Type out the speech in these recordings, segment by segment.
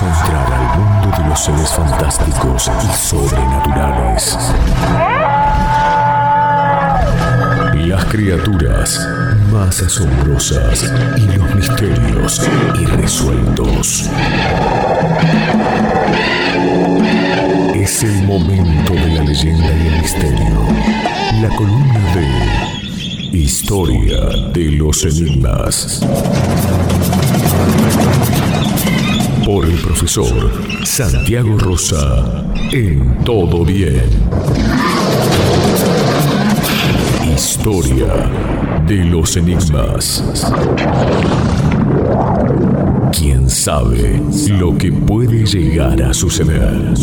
A entrar al mundo de los seres fantásticos y sobrenaturales. Las criaturas más asombrosas y los misterios irresueltos. Es el momento de la leyenda y el misterio. La columna de Historia de los Enigmas. Por el profesor Santiago Rosa en Todo Bien. Historia de los enigmas. ¿Quién sabe lo que puede llegar a suceder?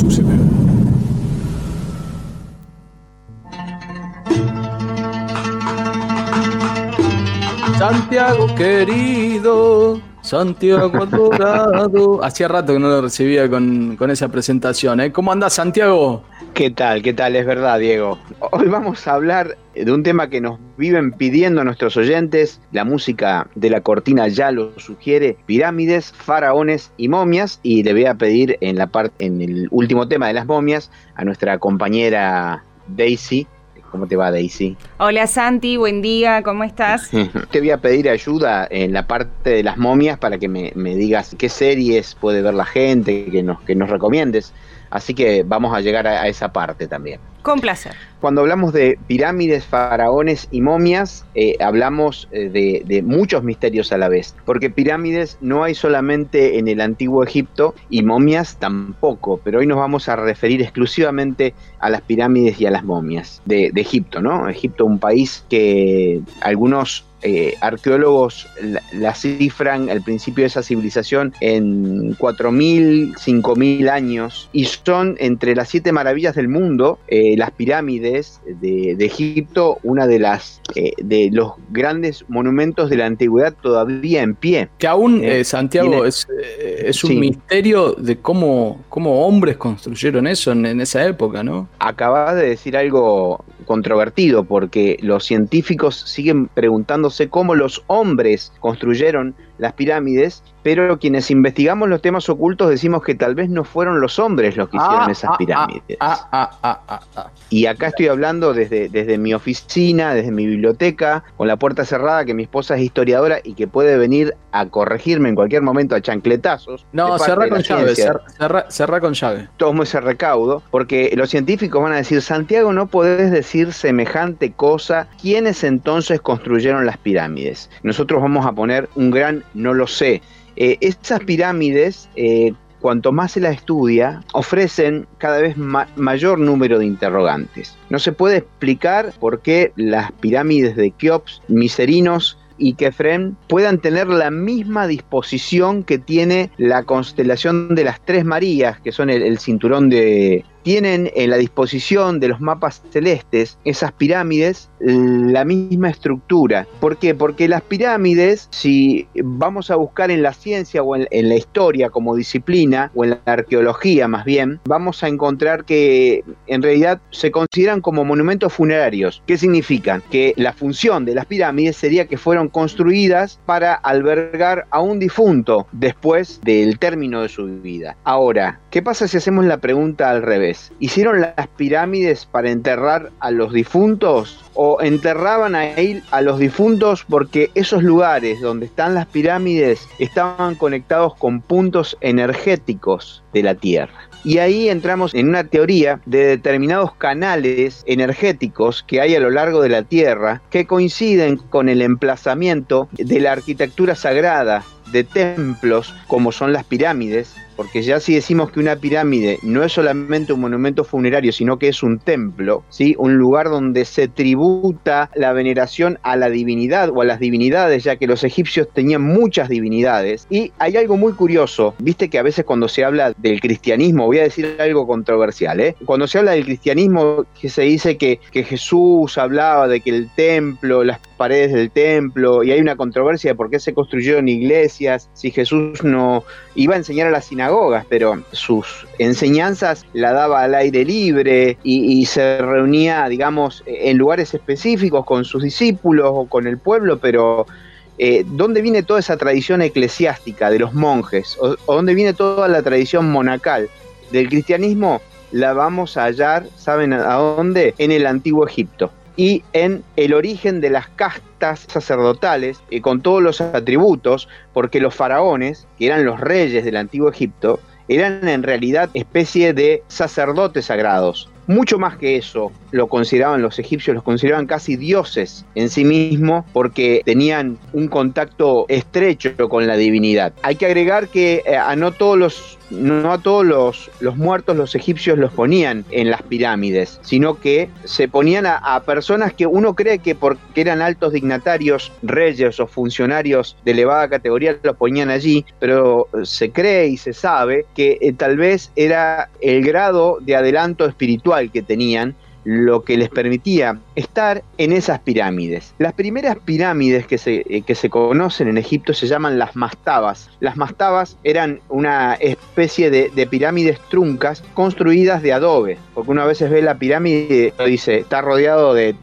Santiago querido, Santiago adorado. Hacía rato que no lo recibía con, con esa presentación. ¿eh? ¿Cómo anda Santiago? ¿Qué tal? ¿Qué tal? Es verdad, Diego. Hoy vamos a hablar de un tema que nos viven pidiendo nuestros oyentes. La música de la cortina ya lo sugiere. Pirámides, faraones y momias. Y le voy a pedir en, la parte, en el último tema de las momias a nuestra compañera Daisy ¿Cómo te va, Daisy? Hola, Santi, buen día, ¿cómo estás? te voy a pedir ayuda en la parte de las momias para que me, me digas qué series puede ver la gente, que nos, que nos recomiendes. Así que vamos a llegar a, esa parte también. Con placer. Cuando hablamos de pirámides, faraones y momias, eh, hablamos eh, de, muchos misterios a la vez, porque pirámides no hay solamente en el antiguo Egipto y momias tampoco, pero hoy nos vamos a referir exclusivamente a las pirámides y a las momias de, Egipto, ¿no? Egipto, un país que algunos eh, arqueólogos la, cifran al principio de esa civilización en 4.000, 5.000 años y son entre las siete maravillas del mundo las pirámides de, Egipto una de las eh, de los grandes monumentos de la antigüedad todavía en pie. Que aún Santiago es, es, un misterio de cómo, cómo hombres construyeron eso en, en esa época, ¿no? Acabas de decir algo controvertido porque los científicos siguen preguntándose cómo los hombres construyeron las pirámides, pero quienes investigamos los temas ocultos decimos que tal vez no fueron los hombres los que hicieron ah, esas ah, pirámides. Ah, y acá estoy hablando desde, desde mi oficina, desde mi biblioteca, con la puerta cerrada, que mi esposa es historiadora y que puede venir a corregirme en cualquier momento a chancletazos. No, cerra con llave, cerra, con llave. Tomo ese recaudo, porque los científicos van a decir, Santiago, no podés decir semejante cosa. ¿Quiénes entonces construyeron las pirámides? Nosotros vamos a poner un gran no lo sé. Eh, estas pirámides, eh, cuanto más se las estudia, ofrecen cada vez mayor número de interrogantes. No se puede explicar por qué las pirámides de Keops, Miserinos y Kefren puedan tener la misma disposición que tiene la constelación de las Tres Marías, que son el cinturón de, tienen en la disposición de los mapas celestes, esas pirámides, la misma estructura. ¿Por qué? Porque las pirámides, si vamos a buscar en la ciencia o en, la historia como disciplina, o en la arqueología más bien, vamos a encontrar que en realidad se consideran como monumentos funerarios. ¿Qué significan? Que la función de las pirámides sería que fueron construidas para albergar a un difunto después del término de su vida. Ahora, ¿qué pasa si hacemos la pregunta al revés? ¿Hicieron las pirámides para enterrar a los difuntos? ¿O enterraban ahí a los difuntos porque esos lugares donde están las pirámides estaban conectados con puntos energéticos de la Tierra? Y ahí entramos en una teoría de determinados canales energéticos que hay a lo largo de la Tierra que coinciden con el emplazamiento de la arquitectura sagrada de templos como son las pirámides porque ya si decimos que una pirámide no es solamente un monumento funerario, sino que es un templo, ¿sí? un lugar donde se tributa la veneración a la divinidad o a las divinidades, ya que los egipcios tenían muchas divinidades. Y hay algo muy curioso, viste que a veces cuando se habla del cristianismo, voy a decir algo controversial, ¿eh? cuando se habla del cristianismo, que se dice que, que Jesús hablaba de que el templo, las paredes del templo, y hay una controversia de por qué se construyeron iglesias, si Jesús no iba a enseñar a la sinagoga, pero sus enseñanzas la daba al aire libre y, se reunía, digamos, en lugares específicos con sus discípulos o con el pueblo, pero eh, dónde viene toda esa tradición eclesiástica de los monjes, o, dónde viene toda la tradición monacal del cristianismo, la vamos a hallar, ¿saben a dónde? En el antiguo Egipto y en el origen de las castas sacerdotales, eh, con todos los atributos, porque los faraones, que eran los reyes del antiguo Egipto, eran en realidad especie de sacerdotes sagrados. Mucho más que eso lo consideraban los egipcios, los consideraban casi dioses en sí mismos porque tenían un contacto estrecho con la divinidad. Hay que agregar que eh, a no todos los no a todos los, los, muertos los egipcios los ponían en las pirámides, sino que se ponían a, personas que uno cree que porque eran altos dignatarios, reyes o funcionarios de elevada categoría los ponían allí, pero se cree y se sabe que eh, tal vez era el grado de adelanto espiritual que tenían lo que les permitía estar en esas pirámides. Las primeras pirámides que se, eh, que se conocen en Egipto se llaman las mastabas. Las mastabas eran una especie de, pirámides truncas construidas de adobe, porque una vez ve la pirámide y dice, está rodeado de,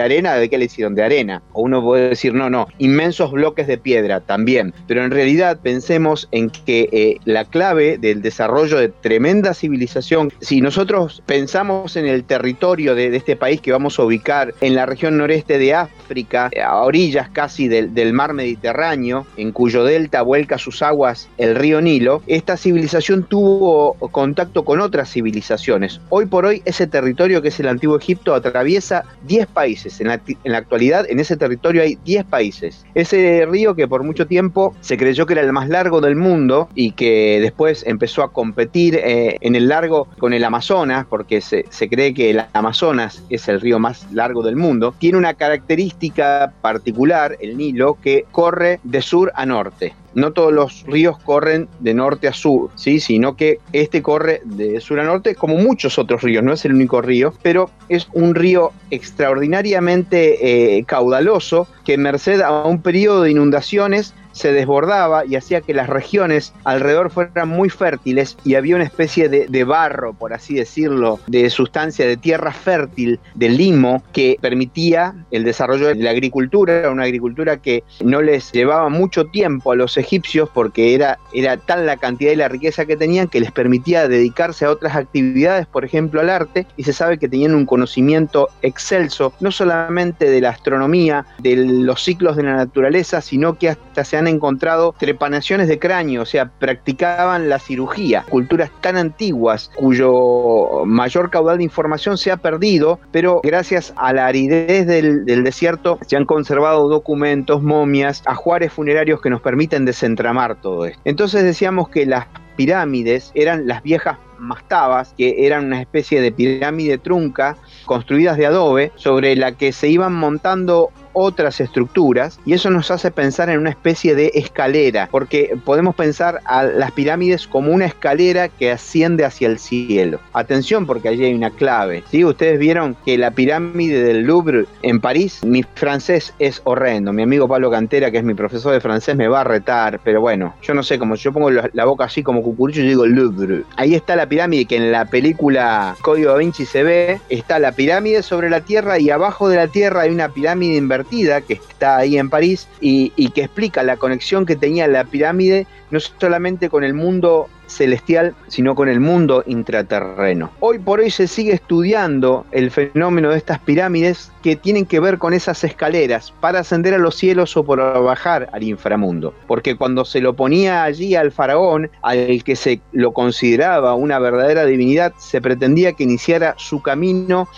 arena, ¿de qué le hicieron? De arena. O uno puede decir, no, no, inmensos bloques de piedra también. Pero en realidad pensemos en que eh, la clave del desarrollo de tremenda civilización, si nosotros pensamos en el territorio de este país que vamos a ubicar, en la región noreste de África, a orillas casi del, mar Mediterráneo, en cuyo delta vuelca sus aguas el río Nilo, esta civilización tuvo contacto con otras civilizaciones. Hoy por hoy ese territorio que es el antiguo Egipto atraviesa 10 países. En la, actualidad en ese territorio hay 10 países. Ese río que por mucho tiempo se creyó que era el más largo del mundo y que después empezó a competir eh, en el largo con el Amazonas, porque se, se cree que el Amazonas es el río más largo del mundo, tiene una característica particular, el Nilo, que corre de sur a norte. No todos los ríos corren de norte a sur, ¿sí? sino que este corre de sur a norte como muchos otros ríos, no es el único río, pero es un río extraordinariamente eh, caudaloso que merced a un periodo de inundaciones se desbordaba y hacía que las regiones alrededor fueran muy fértiles y había una especie de, barro, por así decirlo, de sustancia de tierra fértil, de limo, que permitía el desarrollo de la agricultura, una agricultura que no les llevaba mucho tiempo a los egipcios porque era, era tal la cantidad y la riqueza que tenían que les permitía dedicarse a otras actividades, por ejemplo al arte, y se sabe que tenían un conocimiento excelso, no solamente de la astronomía, de los ciclos de la naturaleza, sino que hasta se han encontrado trepanaciones de cráneo, o sea, practicaban la cirugía. Culturas tan antiguas cuyo mayor caudal de información se ha perdido, pero gracias a la aridez del, del desierto se han conservado documentos, momias, ajuares funerarios que nos permiten desentramar todo esto. Entonces decíamos que las pirámides eran las viejas mastabas, que eran una especie de pirámide trunca construidas de adobe, sobre la que se iban montando otras estructuras y eso nos hace pensar en una especie de escalera, porque podemos pensar a las pirámides como una escalera que asciende hacia el cielo. Atención porque allí hay una clave. ¿sí? Ustedes vieron que la pirámide del Louvre en París, mi francés es horrendo. Mi amigo Pablo Cantera, que es mi profesor de francés, me va a retar, pero bueno, yo no sé, cómo yo pongo la boca así como cucurucho y digo Louvre. Ahí está la pirámide que en la película Código da Vinci se ve, está la pirámide sobre la tierra y abajo de la tierra hay una pirámide invertida que está ahí en París y, que explica la conexión que tenía la pirámide no solamente con el mundo celestial, sino con el mundo intraterreno. Hoy por hoy se sigue estudiando el fenómeno de estas pirámides que tienen que ver con esas escaleras para ascender a los cielos o para bajar al inframundo. Porque cuando se lo ponía allí al faraón, al que se lo consideraba una verdadera divinidad, se pretendía que iniciara su camino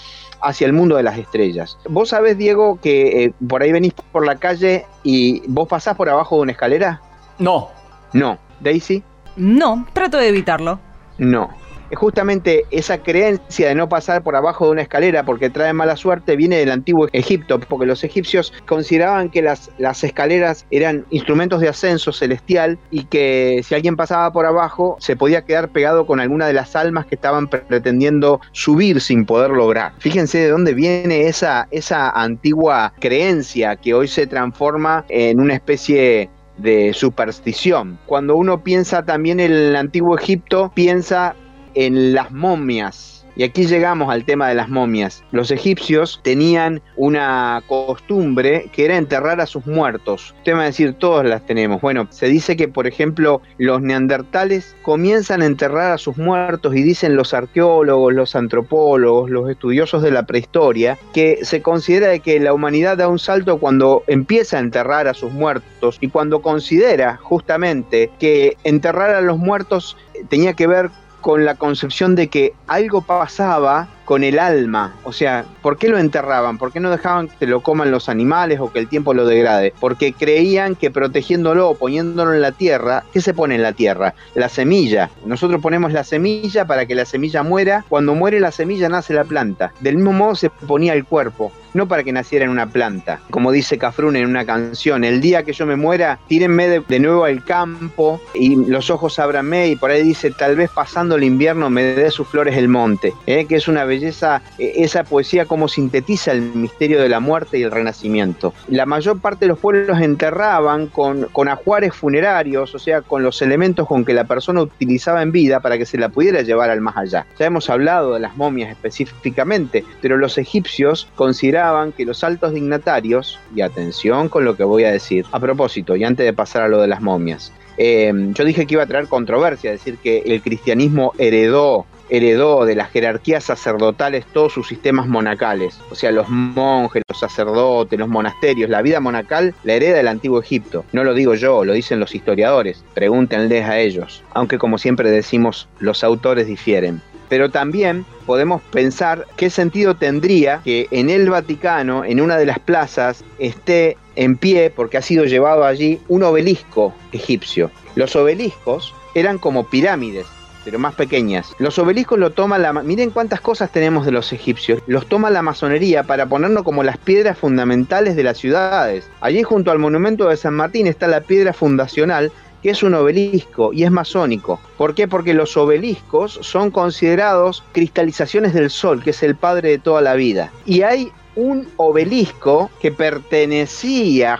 hacia el mundo de las estrellas. Vos sabés, Diego, que eh, por ahí venís por la calle y vos pasás por abajo de una escalera? No. No. Daisy? No, trato de evitarlo. No justamente esa creencia de no pasar por abajo de una escalera porque trae mala suerte viene del antiguo Egipto, porque los egipcios consideraban que las, escaleras eran instrumentos de ascenso celestial y que si alguien pasaba por abajo se podía quedar pegado con alguna de las almas que estaban pretendiendo subir sin poder lograr. Fíjense de dónde viene esa antigua creencia que hoy se transforma en una especie de superstición. Cuando uno piensa también en el antiguo Egipto, piensa en las momias. Y aquí llegamos al tema de las momias. Los egipcios tenían una costumbre que era enterrar a sus muertos. Usted va a decir, todos las tenemos. Bueno, se dice que, por ejemplo, los neandertales comienzan a enterrar a sus muertos y dicen los arqueólogos, los antropólogos, los estudiosos de la prehistoria, que se considera que la humanidad da un salto cuando empieza a enterrar a sus muertos y cuando considera justamente que enterrar a los muertos tenía que ver con la concepción de que algo pasaba con el alma. O sea, ¿por qué lo enterraban? ¿Por qué no dejaban que lo coman los animales o que el tiempo lo degrade? Porque creían que protegiéndolo, poniéndolo en la tierra, ¿qué se pone en la tierra? La semilla. Nosotros ponemos la semilla para que la semilla muera. Cuando muere la semilla nace la planta. Del mismo modo se ponía el cuerpo no para que naciera en una planta. Como dice Cafrún en una canción, el día que yo me muera, tírenme de, nuevo al campo y los ojos ábranme y por ahí dice, tal vez pasando el invierno me dé sus flores el monte, ¿eh? que es una belleza, e, esa poesía como sintetiza el misterio de la muerte y el renacimiento. La mayor parte de los pueblos enterraban con, con ajuares funerarios, o sea, con los elementos con que la persona utilizaba en vida para que se la pudiera llevar al más allá. Ya hemos hablado de las momias específicamente, pero los egipcios consideraban que los altos dignatarios, y atención con lo que voy a decir, a propósito, y antes de pasar a lo de las momias, eh, yo dije que iba a traer controversia, decir que el cristianismo heredó heredó de las jerarquías sacerdotales todos sus sistemas monacales, o sea, los monjes, los sacerdotes, los monasterios, la vida monacal la hereda del antiguo Egipto. No lo digo yo, lo dicen los historiadores, pregúntenles a ellos, aunque como siempre decimos, los autores difieren. Pero también podemos pensar qué sentido tendría que en el Vaticano, en una de las plazas, esté en pie, porque ha sido llevado allí, un obelisco egipcio. Los obeliscos eran como pirámides, pero más pequeñas. Los obeliscos lo toma la... Miren cuántas cosas tenemos de los egipcios. Los toma la masonería para ponernos como las piedras fundamentales de las ciudades. Allí junto al monumento de San Martín está la piedra fundacional que es un obelisco y es masónico. ¿Por qué? Porque los obeliscos son considerados cristalizaciones del sol, que es el padre de toda la vida. Y hay un obelisco que pertenecía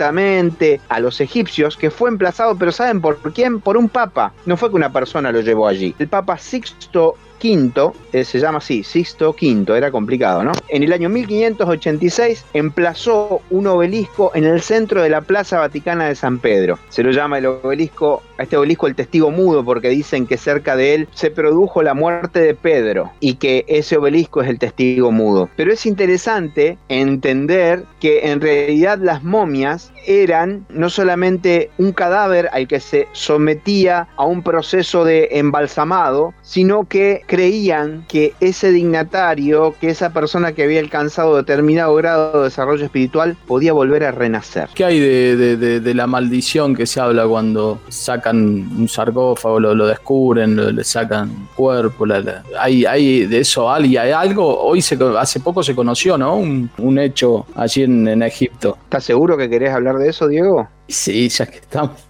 a los egipcios, que fue emplazado, pero ¿saben por quién? Por un papa. No fue que una persona lo llevó allí. El papa Sixto V, eh, se llama así, Sixto V, era complicado, ¿no? En el año 1586 emplazó un obelisco en el centro de la Plaza Vaticana de San Pedro. Se lo llama el obelisco, a este obelisco el testigo mudo, porque dicen que cerca de él se produjo la muerte de Pedro y que ese obelisco es el testigo mudo. Pero es interesante entender que en realidad las momias eran no solamente un cadáver al que se sometía a un proceso de embalsamado, sino que creían que ese dignatario, que esa persona que había alcanzado determinado grado de desarrollo espiritual, podía volver a renacer. ¿Qué hay de, la maldición que se habla cuando sacan un sarcófago, lo, descubren, le sacan cuerpo? ¿hay, ¿Hay de eso hay algo? Hoy se, hace poco se conoció, ¿no? Un, hecho allí en, en Egipto. ¿Estás seguro que querés hablar de eso, Diego? Sí, ya que estamos.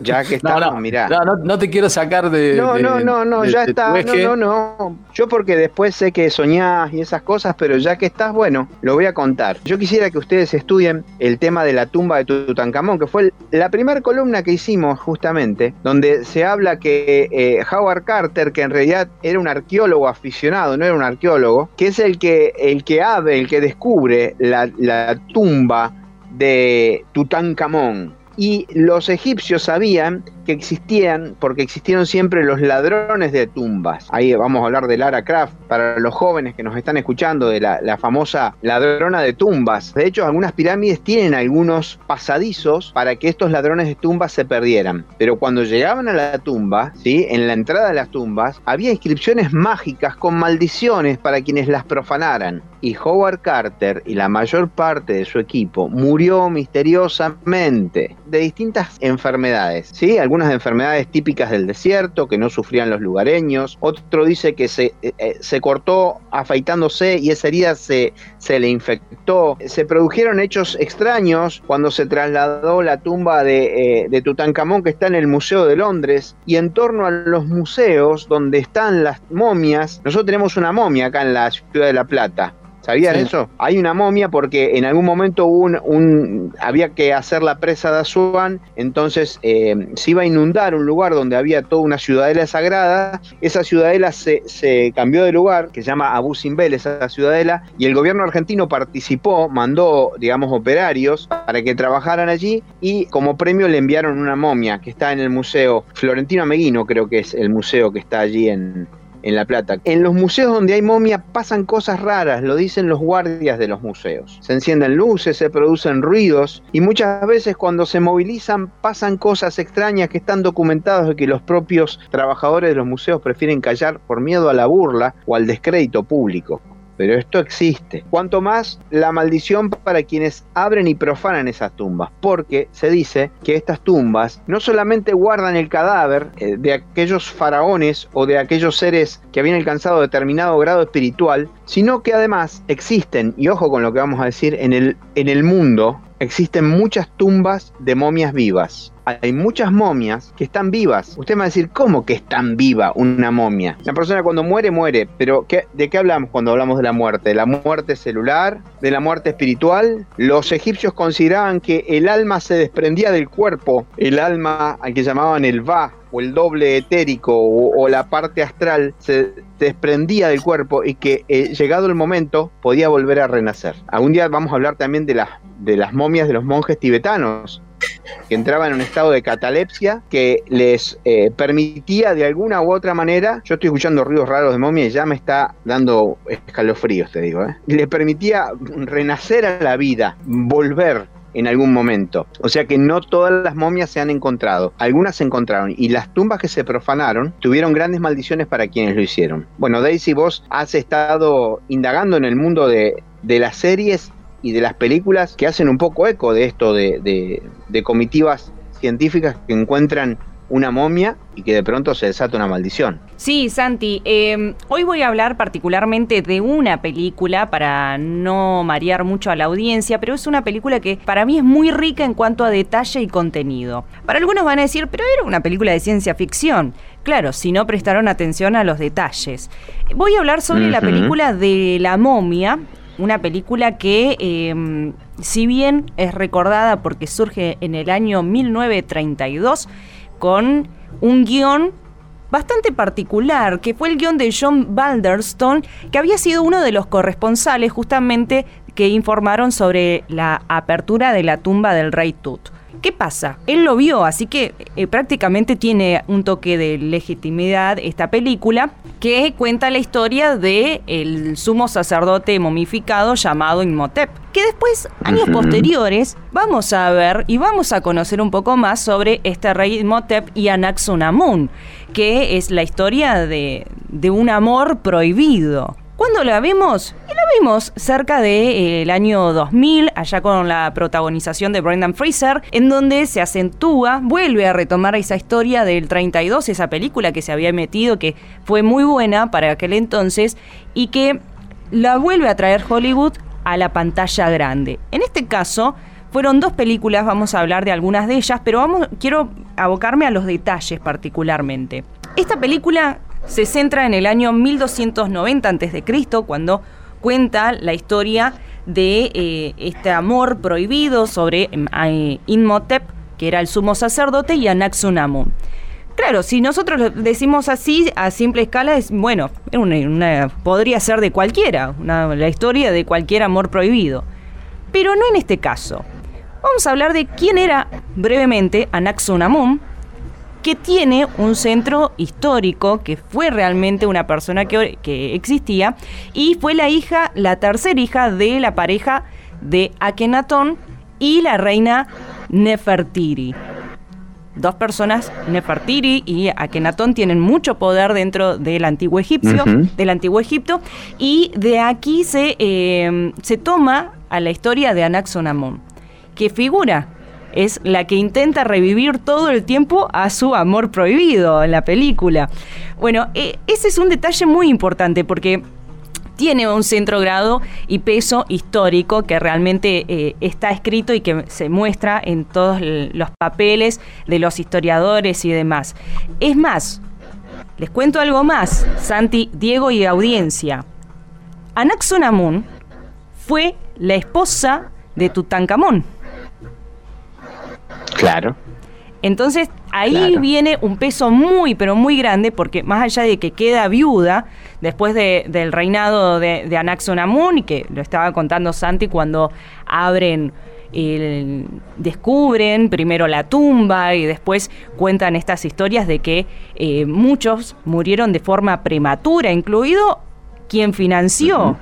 Ya que estamos, no, mirá. No, no, te quiero sacar de. No, no, no, no, ya está. No, no, no. Yo porque después sé que soñás y esas cosas, pero ya que estás, bueno, lo voy a contar. Yo quisiera que ustedes estudien el tema de la tumba de Tutankamón, que fue la primera columna que hicimos justamente, donde se habla que eh, Howard Carter, que en realidad era un arqueólogo aficionado, no era un arqueólogo, que es el que, el que abre, el que descubre la, la tumba de Tutankamón. Y los egipcios sabían que existían, porque existieron siempre los ladrones de tumbas. Ahí vamos a hablar de Lara Croft, para los jóvenes que nos están escuchando, de la, famosa ladrona de tumbas. De hecho, algunas pirámides tienen algunos pasadizos para que estos ladrones de tumbas se perdieran. Pero cuando llegaban a la tumba, ¿sí? en la entrada de las tumbas, había inscripciones mágicas con maldiciones para quienes las profanaran. Y Howard Carter y la mayor parte de su equipo murió misteriosamente de distintas enfermedades. ¿sí? Unas enfermedades típicas del desierto que no sufrían los lugareños. Otro dice que se, eh, eh, se cortó afeitándose y esa herida se, se le infectó. Se produjeron hechos extraños cuando se trasladó la tumba de, eh, de Tutankamón que está en el Museo de Londres y en torno a los museos donde están las momias, nosotros tenemos una momia acá en la ciudad de La Plata ¿Sabías eso? Hay una momia porque en algún momento un, había que hacer la presa de Asuán, entonces eh, se iba a inundar un lugar donde había toda una ciudadela sagrada. Esa ciudadela se, se cambió de lugar, que se llama Abu Simbel, esa ciudadela, y el gobierno argentino participó, mandó, digamos, operarios para que trabajaran allí y como premio le enviaron una momia que está en el museo Florentino Ameguino, creo que es el museo que está allí en, en La Plata. En los museos donde hay momia pasan cosas raras, lo dicen los guardias de los museos. Se encienden luces, se producen ruidos y muchas veces cuando se movilizan pasan cosas extrañas que están documentadas y que los propios trabajadores de los museos prefieren callar por miedo a la burla o al descrédito público pero esto existe. Cuanto más la maldición para quienes abren y profanan esas tumbas, porque se dice que estas tumbas no solamente guardan el cadáver eh, de aquellos faraones o de aquellos seres que habían alcanzado determinado grado espiritual, sino que además existen, y ojo con lo que vamos a decir, en el, en el mundo existen muchas tumbas de momias vivas. Hay muchas momias que están vivas. Usted me va a decir, ¿cómo que están viva una momia? La persona cuando muere, muere. Pero ¿de qué hablamos cuando hablamos de la muerte? ¿De la muerte celular? ¿De la muerte espiritual? Los egipcios consideraban que el alma se desprendía del cuerpo. El alma al que llamaban el Va, o el doble etérico o, la parte astral se desprendía del cuerpo y que eh, llegado el momento podía volver a renacer. Algún día vamos a hablar también de de las momias de los monjes tibetanos que entraban en un estado de catalepsia que les eh, permitía de alguna u otra manera, yo estoy escuchando ruidos raros de momia y ya me está dando escalofríos, te digo, ¿eh? les permitía renacer a la vida, volver en algún momento. O sea que no todas las momias se han encontrado. Algunas se encontraron y las tumbas que se profanaron tuvieron grandes maldiciones para quienes lo hicieron. Bueno, Daisy, vos has estado indagando en el mundo de, las series y de las películas que hacen un poco eco de esto de, de comitivas científicas que encuentran una momia y que de pronto se desata una maldición. Sí, Santi, em, hoy voy a hablar particularmente de una película para no marear mucho a la audiencia, pero es una película que para mí es muy rica en cuanto a detalle y contenido. Para algunos van a decir, pero era una película de ciencia ficción. Claro, si no prestaron atención a los detalles. Voy a hablar sobre la película de La momia, una película que, em, si bien es recordada porque surge en el año 1932, con un guion bastante particular, que fue el guion de John Balderstone, que había sido uno de los corresponsales justamente que informaron sobre la apertura de la tumba del rey Tut. ¿Qué pasa? Él lo vio, así que eh, prácticamente tiene un toque de legitimidad esta película que cuenta la historia de el sumo sacerdote momificado llamado Inhotep, que después, años posteriores, vamos a ver y vamos a conocer un poco más sobre este rey Inhotep y Anaxunamun, que es la historia de, de un amor prohibido. ¿Cuándo la vimos? La vimos cerca del año 2000, allá con la protagonización de Brendan Fraser, en donde se acentúa, vuelve a retomar esa historia del 32, esa película que se había metido, que fue muy buena para aquel entonces, y que la vuelve a traer Hollywood a la pantalla grande. En este caso, fueron dos películas, vamos a hablar de algunas de ellas, pero quiero abocarme a los detalles particularmente. Esta película se centra en el año 1290 a.C., cuando cuenta la historia de eh, este amor prohibido sobre mm, eh, Inmotep, que era el sumo sacerdote, y Anaxunamun. Claro, si nosotros decimos así, a simple escala, es bueno, podría ser de cualquiera, la historia de cualquier amor prohibido. Pero no en este caso. Vamos a hablar de quién era brevemente Anaxunamun, que tiene un centro histórico, que fue realmente una persona que, existía, y fue la hija, la tercera hija de la pareja de Akenatón y la reina Nefertiri. Dos personas, Nefertiri y Akenatón, tienen mucho poder dentro del antiguo egipcio, del antiguo Egipto, y de aquí se, eh, se toma a la historia de Anaxonamun, que figura es la que intenta revivir todo el tiempo a su amor prohibido en la película. Bueno, e, ese es un detalle muy importante porque tiene un centro grado y peso histórico que realmente eh, está escrito y que se muestra en todos los papeles de los historiadores y demás. Es más, les cuento algo más, Santi, Diego y audiencia. Anaxonamun fue la esposa de Tutankamón. Claro. Entonces ahí viene un peso muy, pero muy grande, porque más allá de que queda viuda después del reinado de, de Anaxonamun, y que lo estaba contando Santi cuando abren descubren primero la tumba y después cuentan estas historias de que eh, muchos murieron de forma prematura, incluido quien financió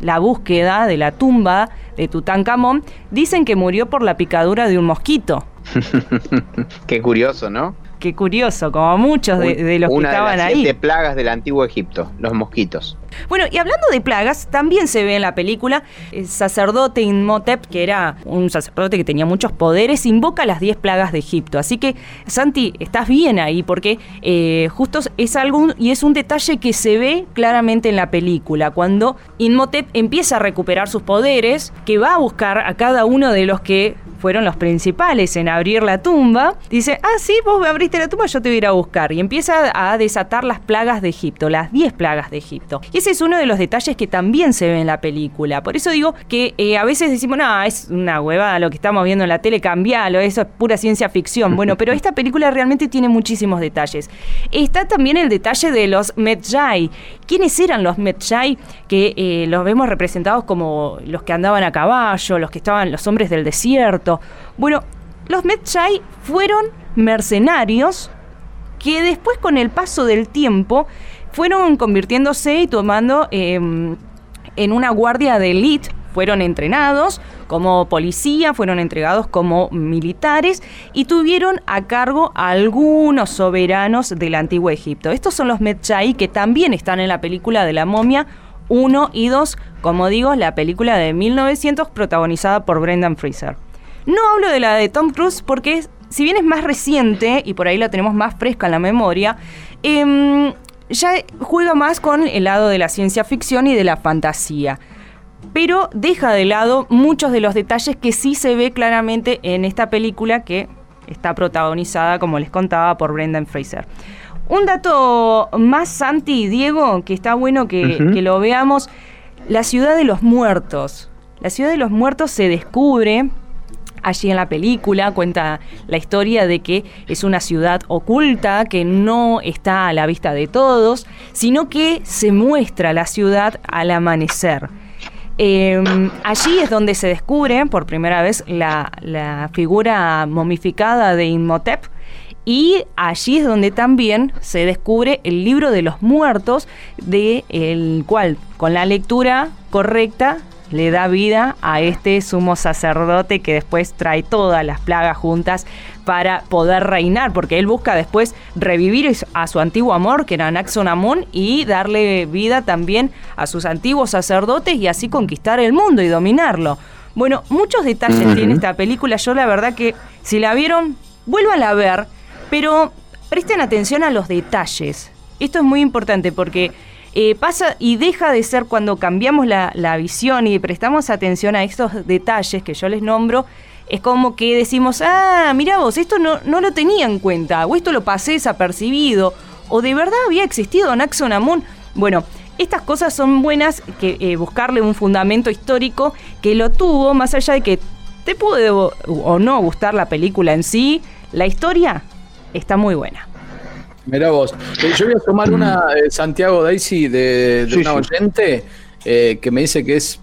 la búsqueda de la tumba de Tutankamón, dicen que murió por la picadura de un mosquito. Qué curioso, ¿no? Qué curioso, como muchos de, los que estaban de las ahí. Siete plagas del antiguo Egipto, los mosquitos. Bueno, y hablando de plagas, también se ve en la película el sacerdote Inmotep, que era un sacerdote que tenía muchos poderes, invoca las diez plagas de Egipto. Así que, Santi, estás bien ahí, porque eh, justo es algo y es un detalle que se ve claramente en la película, cuando Inmotep empieza a recuperar sus poderes, que va a buscar a cada uno de los que fueron los principales en abrir la tumba, dice, ah, sí, vos abriste la tumba, yo te voy a ir a buscar. Y empieza a desatar las plagas de Egipto, las 10 plagas de Egipto. Y ese es uno de los detalles que también se ve en la película. Por eso digo que eh, a veces decimos, no, es una huevada lo que estamos viendo en la tele, cambialo, eso es pura ciencia ficción. Bueno, pero esta película realmente tiene muchísimos detalles. Está también el detalle de los Medjay. ¿Quiénes eran los Medjay? Que eh, los vemos representados como los que andaban a caballo, los que estaban los hombres del desierto bueno, los Medjay fueron mercenarios que después con el paso del tiempo fueron convirtiéndose y tomando em, en una guardia de élite, fueron entrenados como policía, fueron entregados como militares y tuvieron a cargo a algunos soberanos del antiguo Egipto. Estos son los Medjay que también están en la película de la momia 1 y 2, como digo, la película de 1900 protagonizada por Brendan Fraser. No hablo de la de Tom Cruise porque si bien es más reciente y por ahí la tenemos más fresca en la memoria, em, ya juega más con el lado de la ciencia ficción y de la fantasía. Pero deja de lado muchos de los detalles que sí se ve claramente en esta película que está protagonizada, como les contaba, por Brendan Fraser. Un dato más, Santi y Diego, que está bueno que, que lo veamos, la ciudad de los muertos. La ciudad de los muertos se descubre allí en la película, cuenta la historia de que es una ciudad oculta, que no está a la vista de todos, sino que se muestra la ciudad al amanecer. Em, allí es donde se descubre por primera vez la, figura momificada de Inmotep, y allí es donde también se descubre el libro de los muertos, de cual con la lectura correcta le da vida a este sumo sacerdote que después trae todas las plagas juntas para poder reinar, porque él busca después revivir a su antiguo amor, que era Naxonamun, y darle vida también a sus antiguos sacerdotes y así conquistar el mundo y dominarlo. Bueno, muchos detalles tiene esta película. Yo la verdad que si la vieron, vuelvan a ver, pero presten atención a los detalles. Esto es muy importante porque eh, pasa y deja de ser cuando cambiamos la, visión y prestamos atención a estos detalles que yo les nombro, es como que decimos, ah, mira vos, esto no, no lo tenía en cuenta, o esto lo pasé desapercibido, o de verdad había existido Naxon Amun. Bueno, estas cosas son buenas, que eh, buscarle un fundamento histórico que lo tuvo, más allá de que te puede o no gustar la película en sí, la historia está muy buena. Mirá vos. Eh, yo voy a tomar una, eh, Santiago Daisy, de, de una oyente eh, que me dice que es,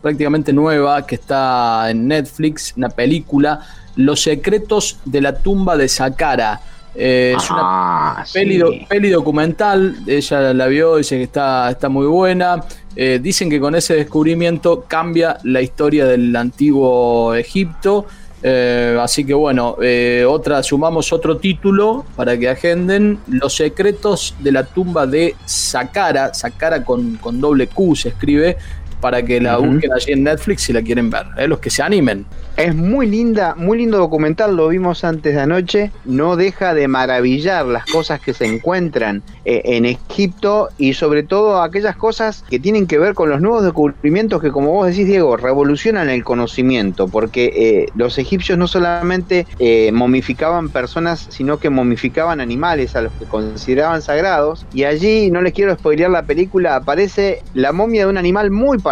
prácticamente nueva, que está en Netflix, una película, Los secretos de la tumba de Sakara. es una ah, peli, documental, ella la vio, dice que está, está muy buena. dicen que con ese descubrimiento cambia la historia del antiguo Egipto eh, así que bueno, eh, otra, sumamos otro título para que agenden. Los secretos de la tumba de Sakara, Sakara con, con doble Q se escribe, para que la busquen allí en Netflix si la quieren ver, ¿eh? los que se animen. Es muy linda, muy lindo documental, lo vimos antes de anoche, no deja de maravillar las cosas que se encuentran eh, en Egipto y sobre todo aquellas cosas que tienen que ver con los nuevos descubrimientos que como vos decís Diego, revolucionan el conocimiento, porque eh, los egipcios no solamente momificaban personas, sino que momificaban animales a los que consideraban sagrados y allí, no les quiero spoilear la película, aparece la momia de un animal muy particular,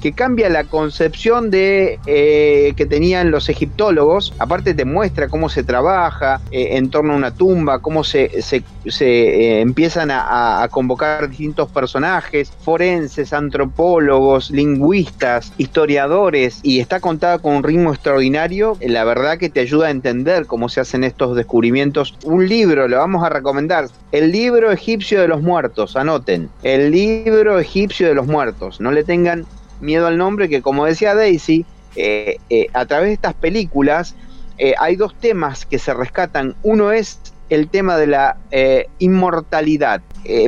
que cambia la concepción de eh, que tenían los egiptólogos. Aparte te muestra cómo se trabaja eh, en torno a una tumba, cómo se, se, eh, empiezan a, a, convocar distintos personajes, forenses, antropólogos, lingüistas, historiadores, y está contada con un ritmo extraordinario. La verdad que te ayuda a entender cómo se hacen estos descubrimientos. Un libro, lo vamos a recomendar, el libro egipcio de los muertos, anoten, el libro egipcio de los muertos, no le tengan miedo al nombre, que como decía Daisy, eh, eh, a través de estas películas eh, hay dos temas que se rescatan. Uno es el tema de la inmortalidad,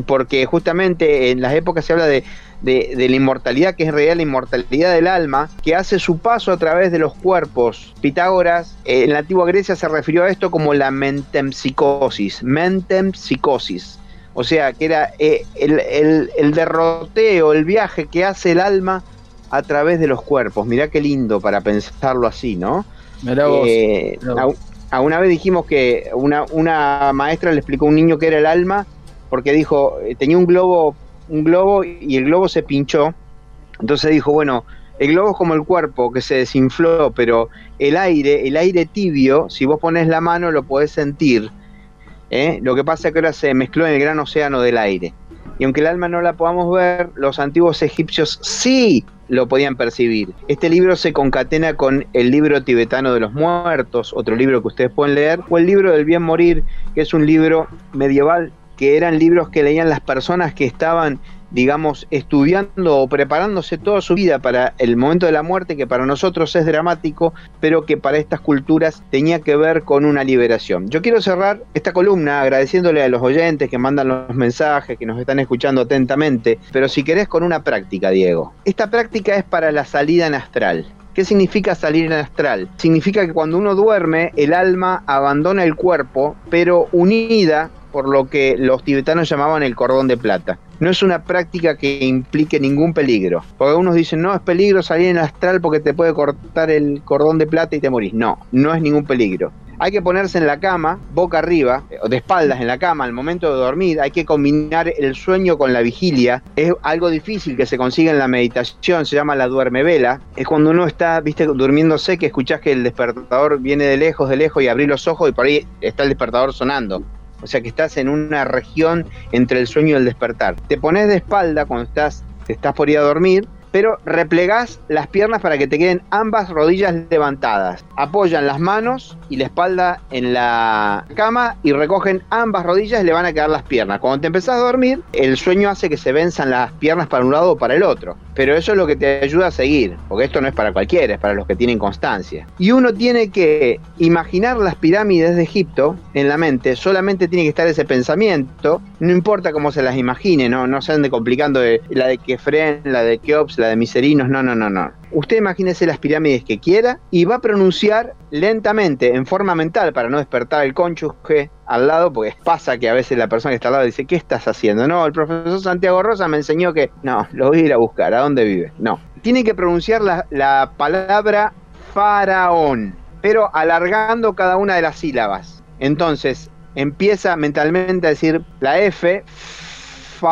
porque justamente en las épocas se habla de, de, la inmortalidad, que es en realidad la inmortalidad del alma, que hace su paso a través de los cuerpos. Pitágoras en la antigua Grecia se refirió a esto como la mentempsicosis, mentempsicosis. O sea, que era el, el, el derroteo, el viaje que hace el alma a través de los cuerpos. Mirá qué lindo para pensarlo así, ¿no? Mirá vos, eh, mirá vos. A, a una vez dijimos que una, una, maestra le explicó a un niño que era el alma porque dijo, eh, tenía un globo, un globo y el globo se pinchó. Entonces dijo, bueno, el globo es como el cuerpo que se desinfló, pero el aire, el aire tibio, si vos pones la mano lo podés sentir. ¿Eh? Lo que pasa es que ahora se mezcló en el gran océano del aire. Y aunque el alma no la podamos ver, los antiguos egipcios sí lo podían percibir. Este libro se concatena con el libro tibetano de los muertos, otro libro que ustedes pueden leer, o el libro del bien morir, que es un libro medieval, que eran libros que leían las personas que estaban digamos, estudiando o preparándose toda su vida para el momento de la muerte, que para nosotros es dramático, pero que para estas culturas tenía que ver con una liberación. Yo quiero cerrar esta columna agradeciéndole a los oyentes que mandan los mensajes, que nos están escuchando atentamente, pero si querés con una práctica, Diego. Esta práctica es para la salida en astral. ¿Qué significa salir en astral? Significa que cuando uno duerme, el alma abandona el cuerpo, pero unida por lo que los tibetanos llamaban el cordón de plata. No es una práctica que implique ningún peligro. Porque algunos dicen, no, es peligro salir en el astral porque te puede cortar el cordón de plata y te morís. No, no es ningún peligro. Hay que ponerse en la cama, boca arriba, o de espaldas en la cama al momento de dormir. Hay que combinar el sueño con la vigilia. Es algo difícil que se consigue en la meditación, se llama la duerme vela. Es cuando uno está, viste, durmiéndose, que escuchás que el despertador viene de lejos, de lejos, y abrís los ojos y por ahí está el despertador sonando. O sea que estás en una región entre el sueño y el despertar. Te pones de espalda cuando estás, estás por ir a dormir, pero replegás las piernas para que te queden ambas rodillas levantadas. Apoyan las manos y la espalda en la cama y recogen ambas rodillas y le van a quedar las piernas. Cuando te empezás a dormir, el sueño hace que se venzan las piernas para un lado o para el otro. Pero eso es lo que te ayuda a seguir, porque esto no es para cualquiera, es para los que tienen constancia. Y uno tiene que imaginar las pirámides de Egipto en la mente, solamente tiene que estar ese pensamiento, no importa cómo se las imagine, no, no se ande complicando de, la de Kefren, la de Keops, la de Miserinos, no, no, no, no. Usted imagínese las pirámides que quiera y va a pronunciar lentamente, en forma mental, para no despertar el cónyuge al lado, porque pasa que a veces la persona que está al lado dice, ¿qué estás haciendo? No, el profesor Santiago Rosa me enseñó que, no, lo voy a ir a buscar, ¿a dónde vive? No. Tiene que pronunciar la, la palabra faraón, pero alargando cada una de las sílabas. Entonces, empieza mentalmente a decir la F, fa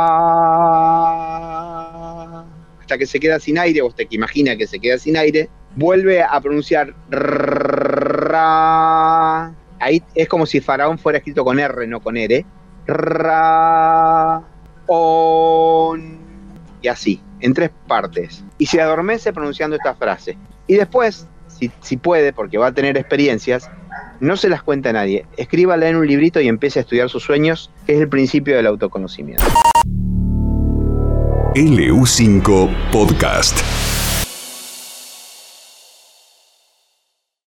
hasta que se queda sin aire, o usted que imagina que se queda sin aire, vuelve a pronunciar ra. Ahí es como si faraón fuera escrito con R, no con R. Ra. On. Y así, en tres partes. Y se adormece pronunciando esta frase. Y después, si, si puede, porque va a tener experiencias, no se las cuenta a nadie. Escríbala en un librito y empiece a estudiar sus sueños, que es el principio del autoconocimiento. LU5 Podcast.